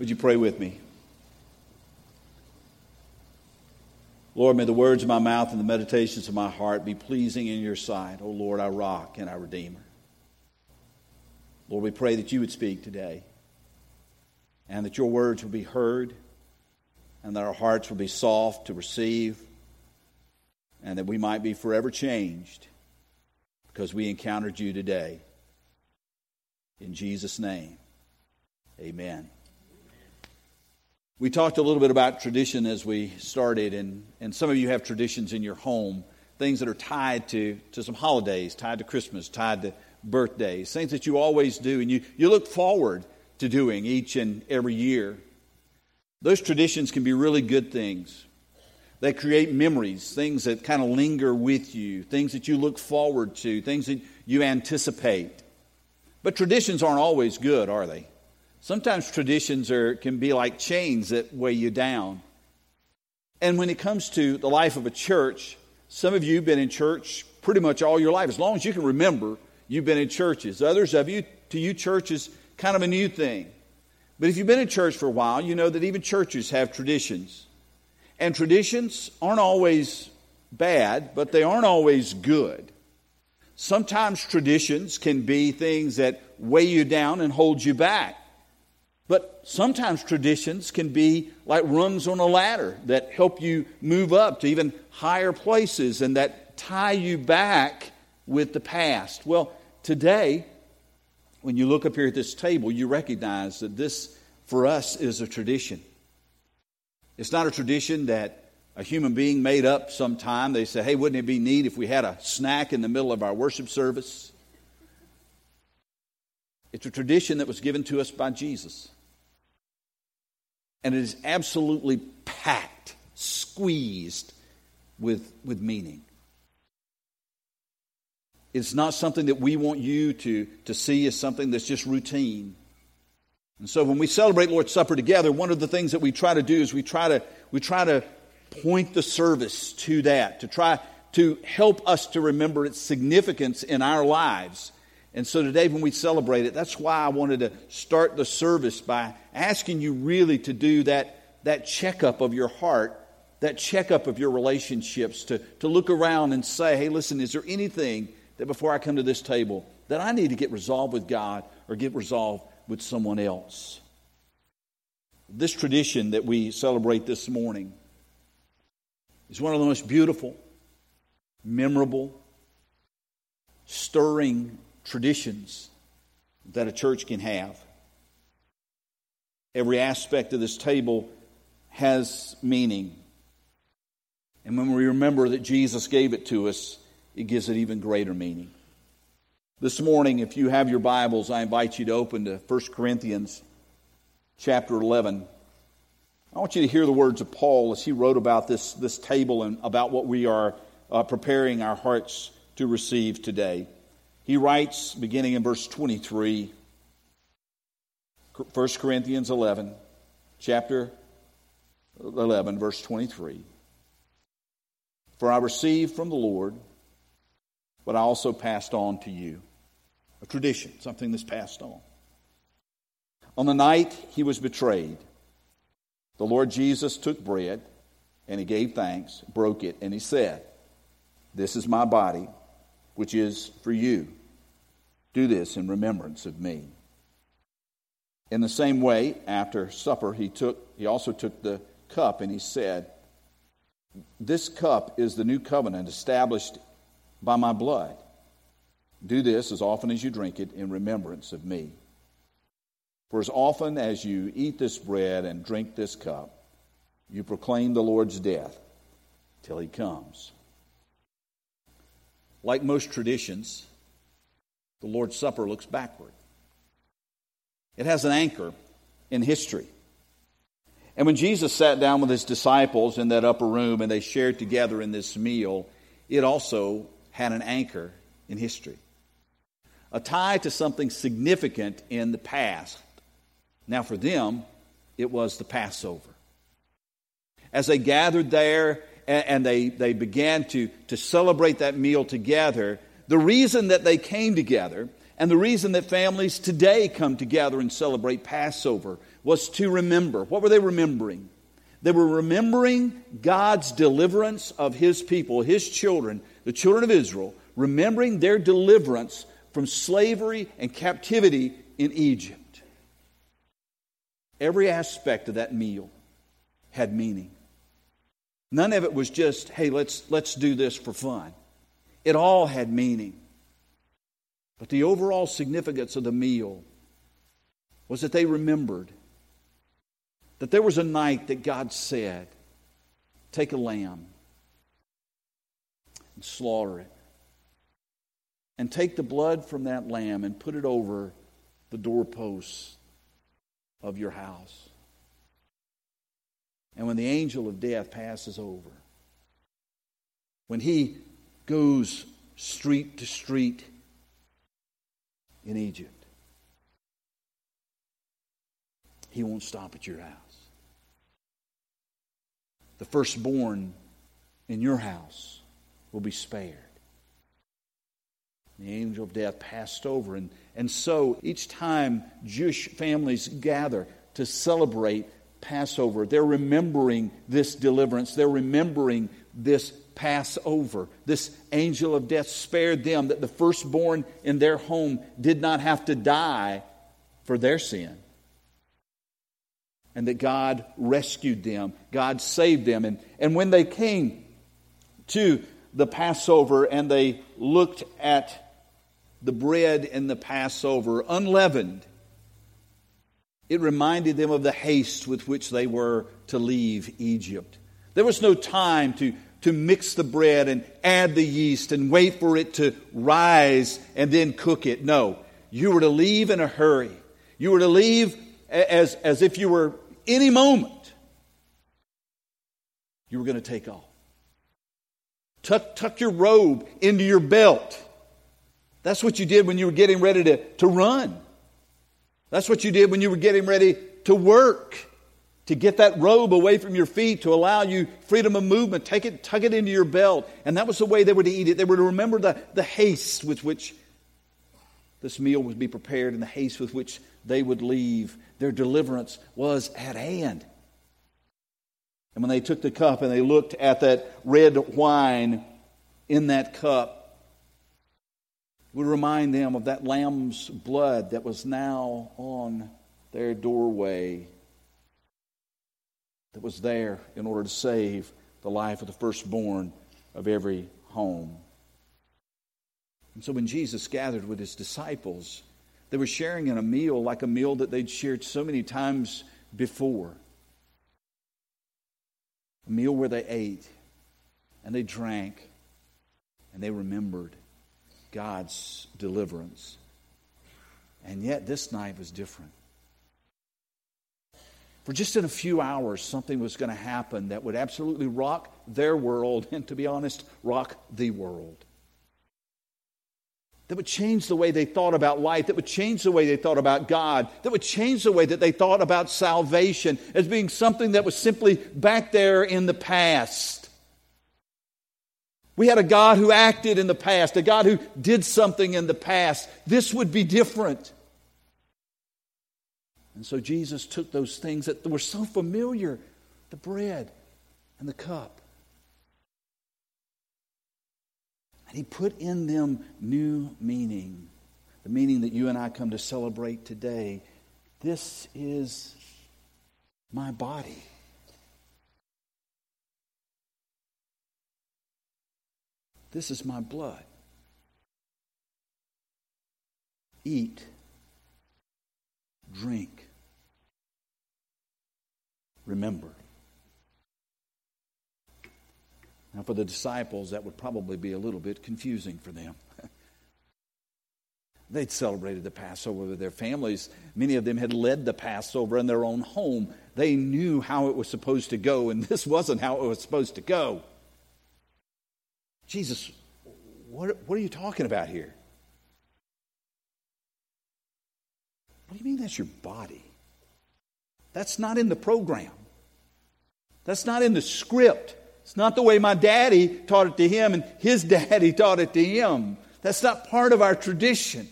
Would you pray with me? Lord, may the words of my mouth and the meditations of my heart be pleasing in your sight, O oh Lord, our rock and our redeemer. Lord, we pray that you would speak today and that your words will be heard and that our hearts will be soft to receive and that we might be forever changed because we encountered you today. In Jesus' name, amen. We talked a little bit about tradition as we started, and, and some of you have traditions in your home, things that are tied to, to some holidays, tied to Christmas, tied to birthdays, things that you always do and you, you look forward to doing each and every year. Those traditions can be really good things. They create memories, things that kind of linger with you, things that you look forward to, things that you anticipate. But traditions aren't always good, are they? Sometimes traditions are, can be like chains that weigh you down. And when it comes to the life of a church, some of you have been in church pretty much all your life. As long as you can remember, you've been in churches. Others of you, to you, church is kind of a new thing. But if you've been in church for a while, you know that even churches have traditions. And traditions aren't always bad, but they aren't always good. Sometimes traditions can be things that weigh you down and hold you back. But sometimes traditions can be like rungs on a ladder that help you move up to even higher places and that tie you back with the past. Well, today, when you look up here at this table, you recognize that this, for us, is a tradition. It's not a tradition that a human being made up sometime. They say, hey, wouldn't it be neat if we had a snack in the middle of our worship service? It's a tradition that was given to us by Jesus. And it is absolutely packed, squeezed with, with meaning. It's not something that we want you to, to see as something that's just routine. And so when we celebrate Lord's Supper together, one of the things that we try to do is we try to, we try to point the service to that, to try to help us to remember its significance in our lives and so today, when we celebrate it, that's why I wanted to start the service by asking you really to do that, that checkup of your heart, that checkup of your relationships, to, to look around and say, hey, listen, is there anything that before I come to this table that I need to get resolved with God or get resolved with someone else? This tradition that we celebrate this morning is one of the most beautiful, memorable, stirring traditions that a church can have. Every aspect of this table has meaning. And when we remember that Jesus gave it to us, it gives it even greater meaning. This morning, if you have your Bibles, I invite you to open to 1 Corinthians chapter 11. I want you to hear the words of Paul as he wrote about this, this table and about what we are uh, preparing our hearts to receive today. He writes, beginning in verse 23, 1 Corinthians 11, chapter 11, verse 23. For I received from the Lord what I also passed on to you. A tradition, something that's passed on. On the night he was betrayed, the Lord Jesus took bread and he gave thanks, broke it, and he said, This is my body, which is for you. Do this in remembrance of me. In the same way, after supper, he took he also took the cup and he said, This cup is the new covenant established by my blood. Do this as often as you drink it in remembrance of me. For as often as you eat this bread and drink this cup, you proclaim the Lord's death till he comes. Like most traditions, the Lord's Supper looks backward. It has an anchor in history. And when Jesus sat down with his disciples in that upper room and they shared together in this meal, it also had an anchor in history. A tie to something significant in the past. Now, for them, it was the Passover. As they gathered there and they, they began to, to celebrate that meal together, the reason that they came together And the reason that families today come together and celebrate Passover was to remember. What were they remembering? They were remembering God's deliverance of His people, His children, the children of Israel, remembering their deliverance from slavery and captivity in Egypt. Every aspect of that meal had meaning. None of it was just, hey, let's, let's do this for fun. It all had meaning. But the overall significance of the meal was that they remembered that there was a night that God said, Take a lamb and slaughter it, and take the blood from that lamb and put it over the doorposts of your house. And when the angel of death passes over, when he goes street to street in Egypt. He won't stop at your house. The firstborn in your house will be spared. The angel of death passed over. And, and so each time Jewish families gather to celebrate Passover, they're remembering this deliverance. They're remembering this Passover. This angel of death spared them that the firstborn in their home did not have to die for their sin. And that God rescued them, God saved them. And, and when they came to the Passover and they looked at the bread in the Passover, unleavened, it reminded them of the haste with which they were to leave Egypt. There was no time to to mix the bread and add the yeast and wait for it to rise and then cook it. No, you were to leave in a hurry. You were to leave as, as if you were any moment. You were going to take off. Tuck, tuck your robe into your belt. That's what you did when you were getting ready to, to run. That's what you did when you were getting ready to work to get that robe away from your feet, to allow you freedom of movement. Take it, tuck it into your belt. And that was the way they were to eat it. They were to remember the, the haste with which this meal would be prepared and the haste with which they would leave. Their deliverance was at hand. And when they took the cup and they looked at that red wine in that cup, it would remind them of that lamb's blood that was now on their doorway that was there in order to save the life of the firstborn of every home. And so when Jesus gathered with his disciples, they were sharing in a meal like a meal that they'd shared so many times before. A meal where they ate and they drank and they remembered God's deliverance. And yet this night was different. For just in a few hours, something was going to happen that would absolutely rock their world, and to be honest, rock the world. That would change the way they thought about life, that would change the way they thought about God, that would change the way that they thought about salvation as being something that was simply back there in the past. We had a God who acted in the past, a God who did something in the past. This would be different. And so Jesus took those things that were so familiar the bread and the cup and he put in them new meaning. The meaning that you and I come to celebrate today. This is my body. This is my blood. Eat, drink, remember. Now, for the disciples, that would probably be a little bit confusing for them. They'd celebrated the Passover with their families. Many of them had led the Passover in their own home. They knew how it was supposed to go, and this wasn't how it was supposed to go. Jesus, what, what are you talking about here? What do you mean that's your body? That's not in the program. That's not in the script. It's not the way my daddy taught it to him and his daddy taught it to him. That's not part of our tradition.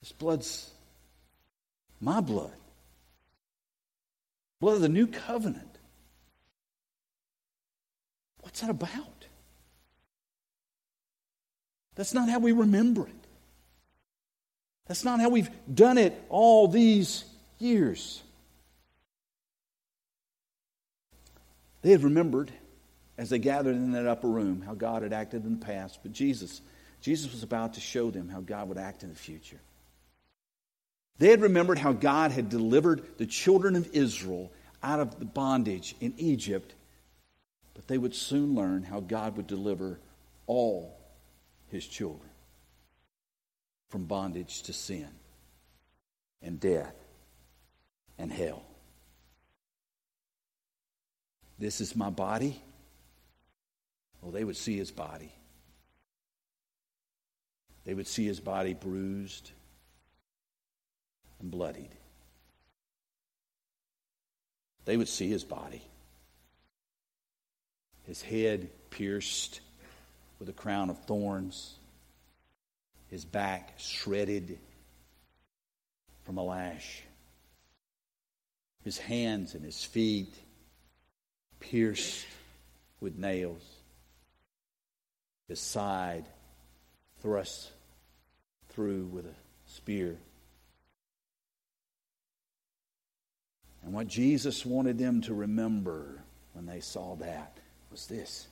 This blood's my blood. Blood of the new covenant. What's that about? That's not how we remember it. That's not how we've done it all these years. They had remembered as they gathered in that upper room how God had acted in the past, but Jesus, Jesus was about to show them how God would act in the future. They had remembered how God had delivered the children of Israel out of the bondage in Egypt, but they would soon learn how God would deliver all his children from bondage to sin and death and hell. This is my body. Well, they would see his body. They would see his body bruised and bloodied. They would see his body, his head pierced with a crown of thorns, his back shredded from a lash, his hands and his feet pierced with nails, his side thrust through with a spear. And what Jesus wanted them to remember when they saw that was this.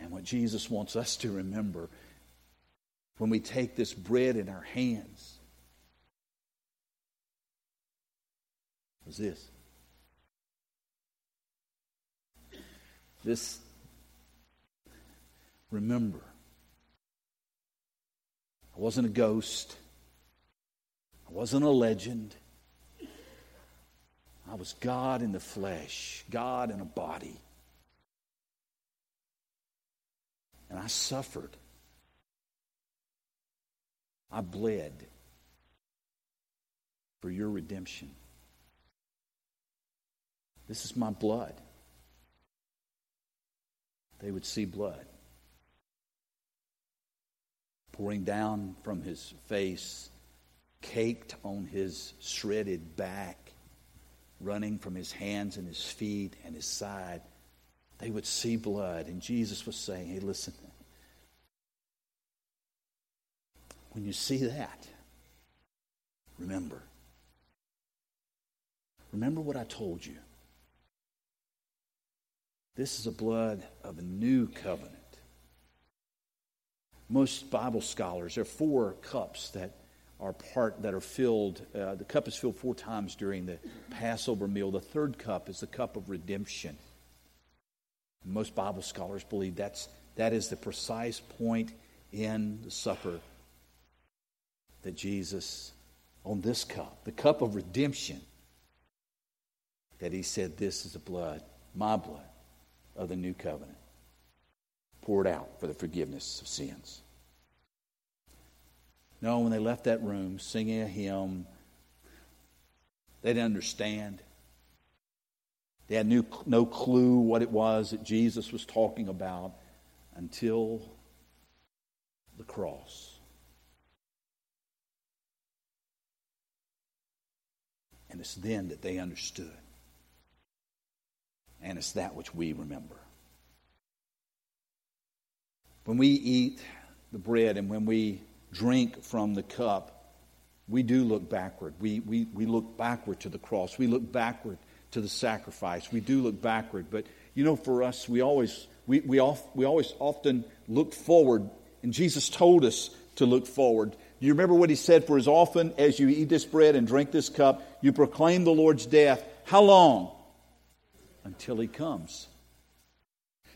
And what Jesus wants us to remember when we take this bread in our hands was this. This, remember, I wasn't a ghost. I wasn't a legend. I was God in the flesh, God in a body. And I suffered. I bled for your redemption. This is my blood. They would see blood pouring down from his face, caked on his shredded back running from his hands and his feet and his side. They would see blood. And Jesus was saying, hey, listen, when you see that, remember. Remember what I told you. This is a blood of a new covenant. Most Bible scholars, there are four cups that are part that are filled. Uh, the cup is filled four times during the Passover meal. The third cup is the cup of redemption. Most Bible scholars believe that's that is the precise point in the supper that Jesus on this cup, the cup of redemption, that he said, This is the blood, my blood, of the new covenant, poured out for the forgiveness of sins. No, when they left that room singing a hymn, they didn't understand. They had no, no clue what it was that Jesus was talking about until the cross. And it's then that they understood. And it's that which we remember. When we eat the bread and when we drink from the cup, we do look backward. We, we, we look backward to the cross. We look backward to the sacrifice. We do look backward. But, you know, for us, we always, we, we, off, we always often look forward. And Jesus told us to look forward. Do you remember what he said? For as often as you eat this bread and drink this cup, you proclaim the Lord's death. How long? Until he comes.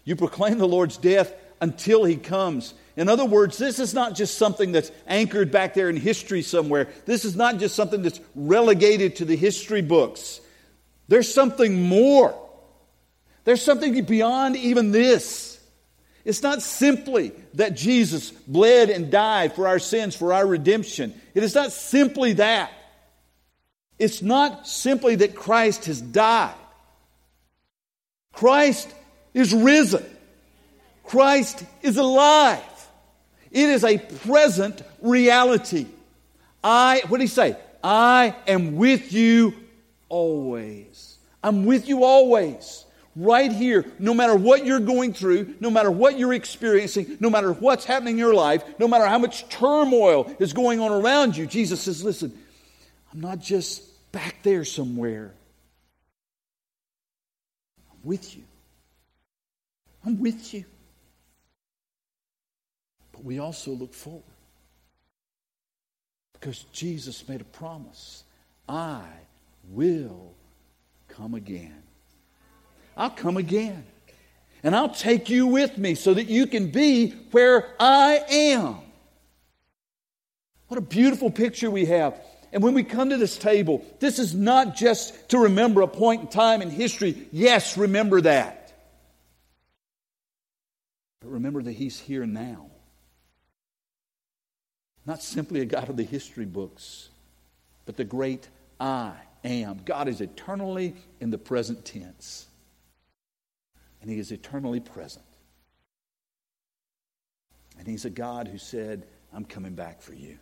You proclaim the Lord's death until he comes. In other words, this is not just something that's anchored back there in history somewhere. This is not just something that's relegated to the history books. There's something more. There's something beyond even this. It's not simply that Jesus bled and died for our sins, for our redemption. It is not simply that. It's not simply that Christ has died. Christ is risen. Christ is alive. It is a present reality. I, what did he say? I am with you always. I'm with you always. Right here, no matter what you're going through, no matter what you're experiencing, no matter what's happening in your life, no matter how much turmoil is going on around you, Jesus says, Listen, I'm not just back there somewhere. With you. I'm with you. But we also look forward. Because Jesus made a promise I will come again. I'll come again. And I'll take you with me so that you can be where I am. What a beautiful picture we have. And when we come to this table, this is not just to remember a point in time in history. Yes, remember that. But remember that He's here now. Not simply a God of the history books, but the great I am. God is eternally in the present tense, and He is eternally present. And He's a God who said, I'm coming back for you.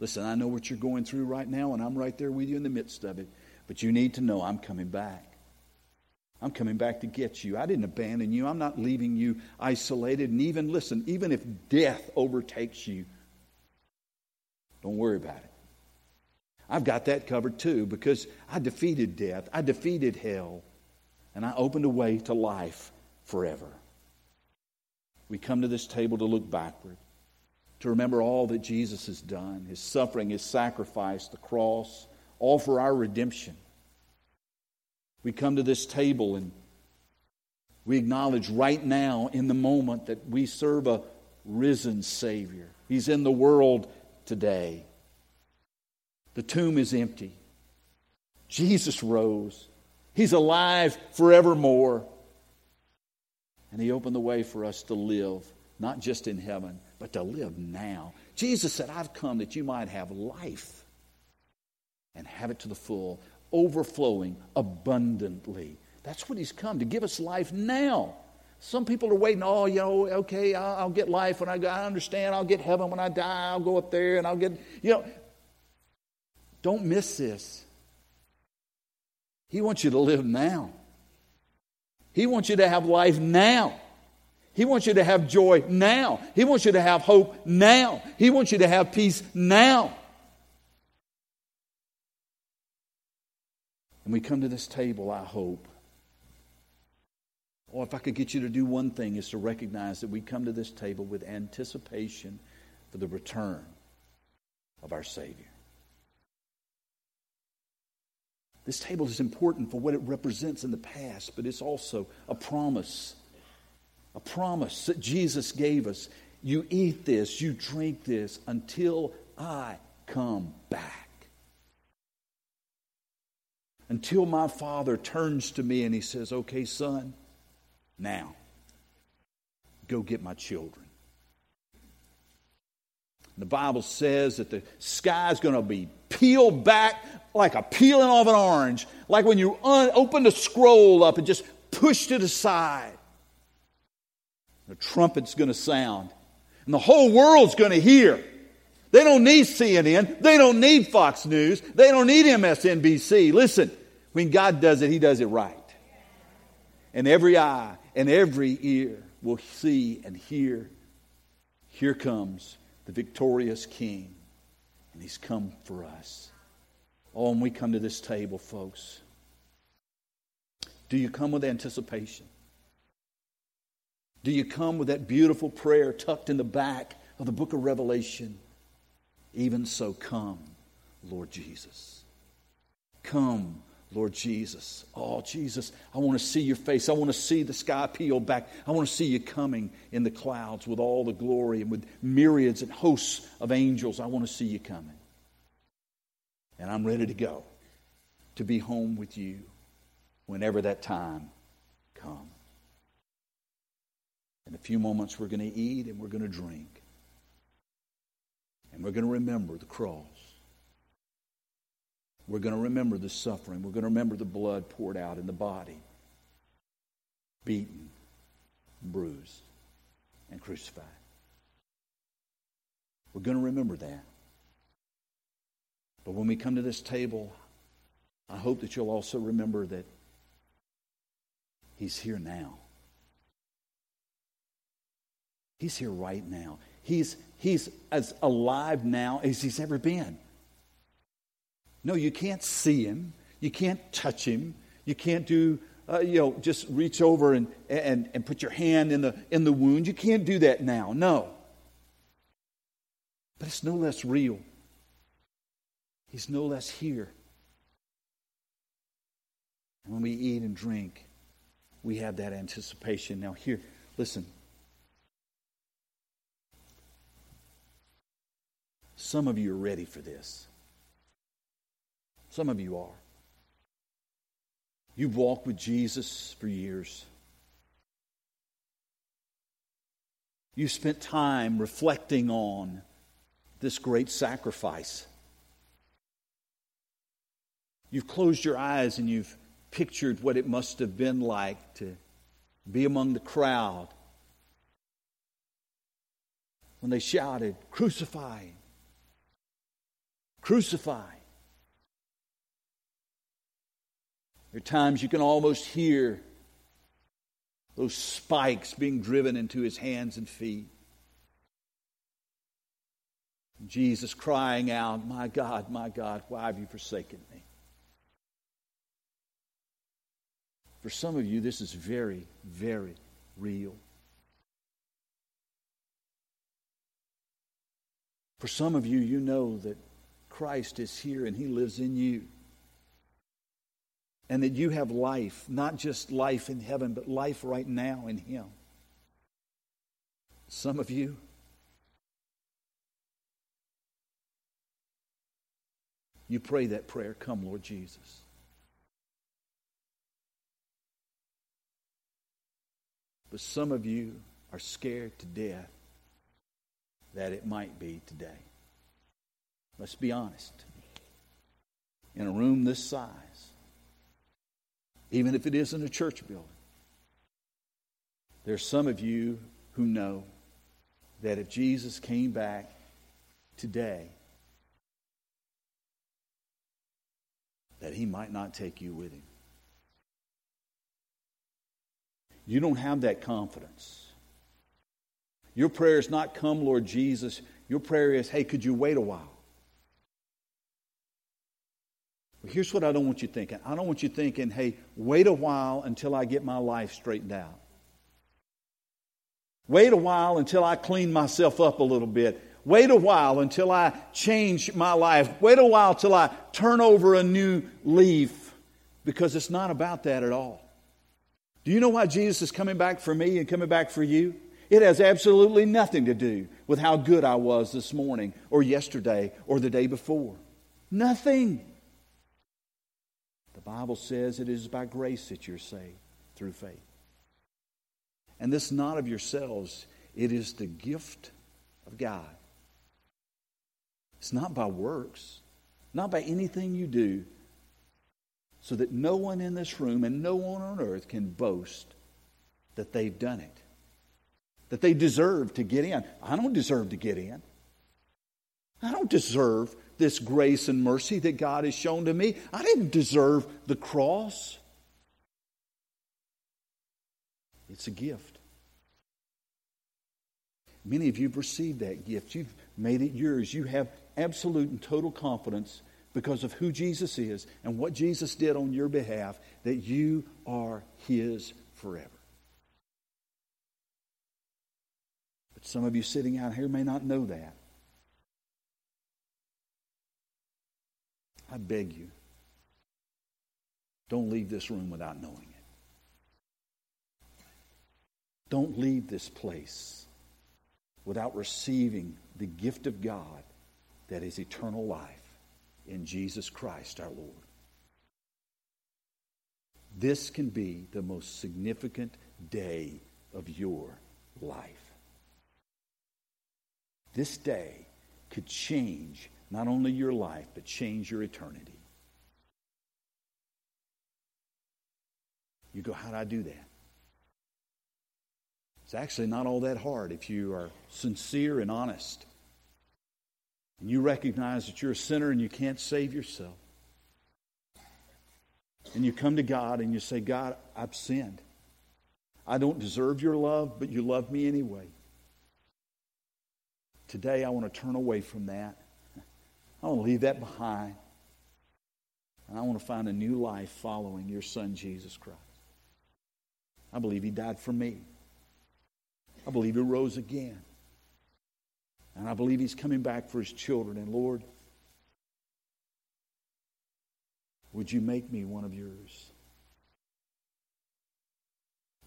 Listen, I know what you're going through right now, and I'm right there with you in the midst of it. But you need to know I'm coming back. I'm coming back to get you. I didn't abandon you. I'm not leaving you isolated. And even, listen, even if death overtakes you, don't worry about it. I've got that covered too because I defeated death, I defeated hell, and I opened a way to life forever. We come to this table to look backward to remember all that Jesus has done his suffering, his sacrifice, the cross, all for our redemption. We come to this table and we acknowledge right now in the moment that we serve a risen Savior. He's in the world today. The tomb is empty. Jesus rose. He's alive forevermore. And He opened the way for us to live, not just in heaven, but to live now. Jesus said, I've come that you might have life and have it to the full, overflowing abundantly. That's what He's come to give us life now. Some people are waiting, oh, you know, okay, I'll, I'll get life when I. I understand. I'll get heaven when I die. I'll go up there and I'll get, you know. Don't miss this. He wants you to live now. He wants you to have life now. He wants you to have joy now. He wants you to have hope now. He wants you to have peace now. And we come to this table, I hope. Oh, if I could get you to do one thing, is to recognize that we come to this table with anticipation for the return of our Savior. This table is important for what it represents in the past, but it's also a promise a promise that Jesus gave us. You eat this, you drink this until I come back. Until my father turns to me and he says, Okay, son, now go get my children. The Bible says that the sky is going to be peeled back like a peeling off an orange, like when you un- open the scroll up and just pushed it aside. The trumpet's going to sound, and the whole world's going to hear. They don't need CNN. They don't need Fox News. They don't need MSNBC. Listen, when God does it, He does it right. And every eye and every ear will see and hear here comes the victorious King, and He's come for us. Oh, and we come to this table, folks. Do you come with anticipation? Do you come with that beautiful prayer tucked in the back of the book of Revelation? Even so, come, Lord Jesus. Come, Lord Jesus. Oh, Jesus, I want to see your face. I want to see the sky peel back. I want to see you coming in the clouds with all the glory and with myriads and hosts of angels. I want to see you coming. And I'm ready to go to be home with you whenever that time comes. In a few moments, we're going to eat and we're going to drink. And we're going to remember the cross. We're going to remember the suffering. We're going to remember the blood poured out in the body, beaten, bruised, and crucified. We're going to remember that. But when we come to this table, I hope that you'll also remember that He's here now. He's here right now. He's, he's as alive now as he's ever been. No, you can't see him. You can't touch him. You can't do, uh, you know, just reach over and, and, and put your hand in the, in the wound. You can't do that now. No. But it's no less real. He's no less here. When we eat and drink, we have that anticipation. Now, here, listen. Some of you are ready for this. Some of you are. You've walked with Jesus for years. You've spent time reflecting on this great sacrifice. You've closed your eyes and you've pictured what it must have been like to be among the crowd when they shouted, Crucify! Crucify! There are times you can almost hear those spikes being driven into his hands and feet. Jesus crying out, My God, my God, why have you forsaken me? For some of you, this is very, very real. For some of you, you know that Christ is here and he lives in you. And that you have life, not just life in heaven, but life right now in him. Some of you, you pray that prayer, Come, Lord Jesus. But some of you are scared to death that it might be today. Let's be honest. In a room this size, even if it isn't a church building, there's some of you who know that if Jesus came back today, that he might not take you with him. You don't have that confidence. Your prayer is not, Come, Lord Jesus. Your prayer is, Hey, could you wait a while? Here's what I don't want you thinking. I don't want you thinking, Hey, wait a while until I get my life straightened out. Wait a while until I clean myself up a little bit. Wait a while until I change my life. Wait a while till I turn over a new leaf. Because it's not about that at all. Do you know why Jesus is coming back for me and coming back for you? It has absolutely nothing to do with how good I was this morning or yesterday or the day before. Nothing. The Bible says it is by grace that you're saved through faith. And this not of yourselves, it is the gift of God. It's not by works, not by anything you do, so that no one in this room and no one on earth can boast that they've done it, that they deserve to get in. I don't deserve to get in. I don't deserve this grace and mercy that God has shown to me. I didn't deserve the cross. It's a gift. Many of you have received that gift. You've made it yours. You have absolute and total confidence because of who Jesus is and what Jesus did on your behalf, that you are His forever. But some of you sitting out here may not know that. I beg you, don't leave this room without knowing it. Don't leave this place without receiving the gift of God that is eternal life in Jesus Christ our Lord. This can be the most significant day of your life. This day could change not only your life, but change your eternity. You go, how do I do that? It's actually not all that hard if you are sincere and honest. and you recognize that you're a sinner and you can't save yourself, and you come to God and you say, God, I've sinned. I don't deserve your love, but you love me anyway. Today, I want to turn away from that. I want to leave that behind. And I want to find a new life following your son, Jesus Christ. I believe he died for me. I believe he rose again. And I believe he's coming back for his children. And Lord, would you make me one of yours?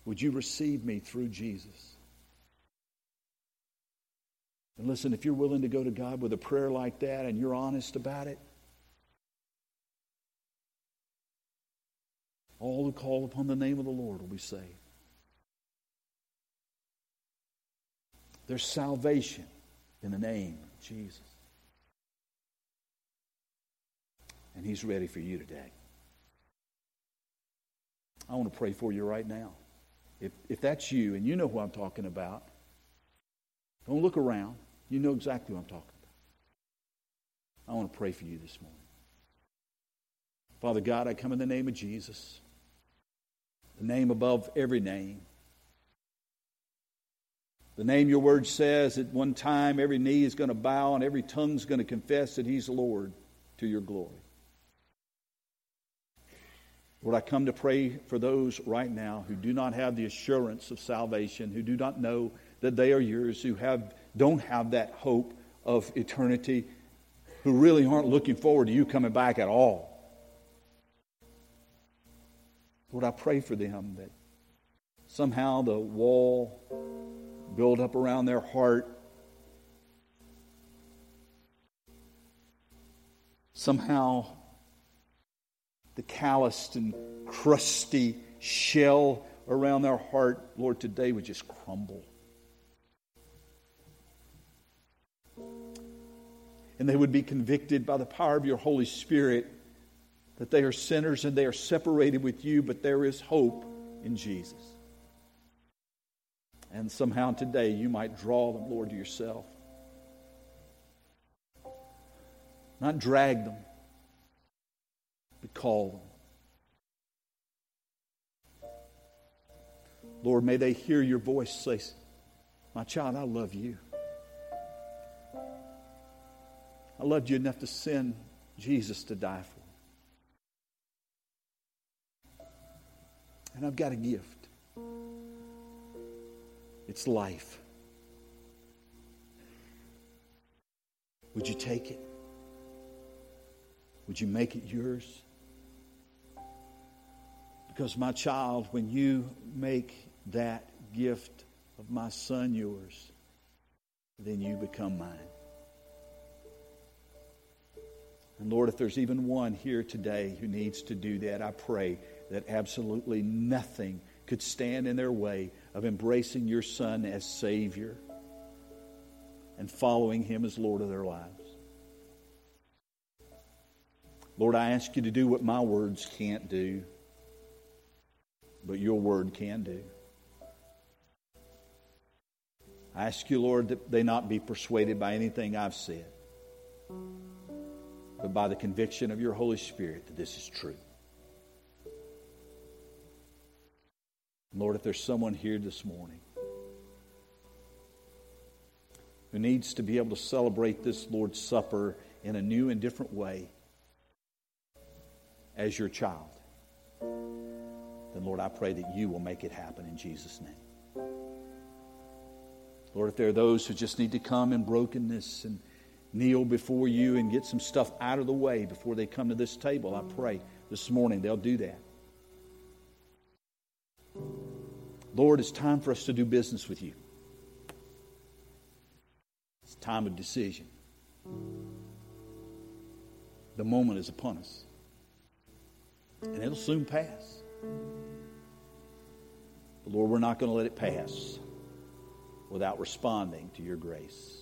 Would you receive me through Jesus? And listen, if you're willing to go to God with a prayer like that and you're honest about it, all who call upon the name of the Lord will be saved. There's salvation in the name of Jesus. And He's ready for you today. I want to pray for you right now. If, if that's you and you know who I'm talking about, don't look around. You know exactly what I'm talking about. I want to pray for you this morning. Father God, I come in the name of Jesus, the name above every name. The name your word says at one time every knee is going to bow and every tongue is going to confess that he's Lord to your glory. Lord, I come to pray for those right now who do not have the assurance of salvation, who do not know that they are yours, who have, don't have that hope of eternity, who really aren't looking forward to you coming back at all. Lord, I pray for them that somehow the wall built up around their heart somehow the calloused and crusty shell around their heart, Lord, today would just crumble. And they would be convicted by the power of your Holy Spirit that they are sinners and they are separated with you, but there is hope in Jesus. And somehow today you might draw them, Lord, to yourself. Not drag them, but call them. Lord, may they hear your voice say, My child, I love you. I loved you enough to send Jesus to die for. And I've got a gift. It's life. Would you take it? Would you make it yours? Because, my child, when you make that gift of my son yours, then you become mine. And Lord, if there's even one here today who needs to do that, I pray that absolutely nothing could stand in their way of embracing your son as Savior and following him as Lord of their lives. Lord, I ask you to do what my words can't do but your word can do. I ask you, Lord, that they not be persuaded by anything I've said, but by the conviction of your Holy Spirit that this is true. Lord, if there's someone here this morning who needs to be able to celebrate this Lord's Supper in a new and different way as your child, then Lord, I pray that you will make it happen in Jesus' name. Lord, if there are those who just need to come in brokenness and kneel before you and get some stuff out of the way before they come to this table, I pray this morning they'll do that. Lord, it's time for us to do business with you. It's time of decision. The moment is upon us, and it'll soon pass. But Lord, we're not going to let it pass without responding to your grace.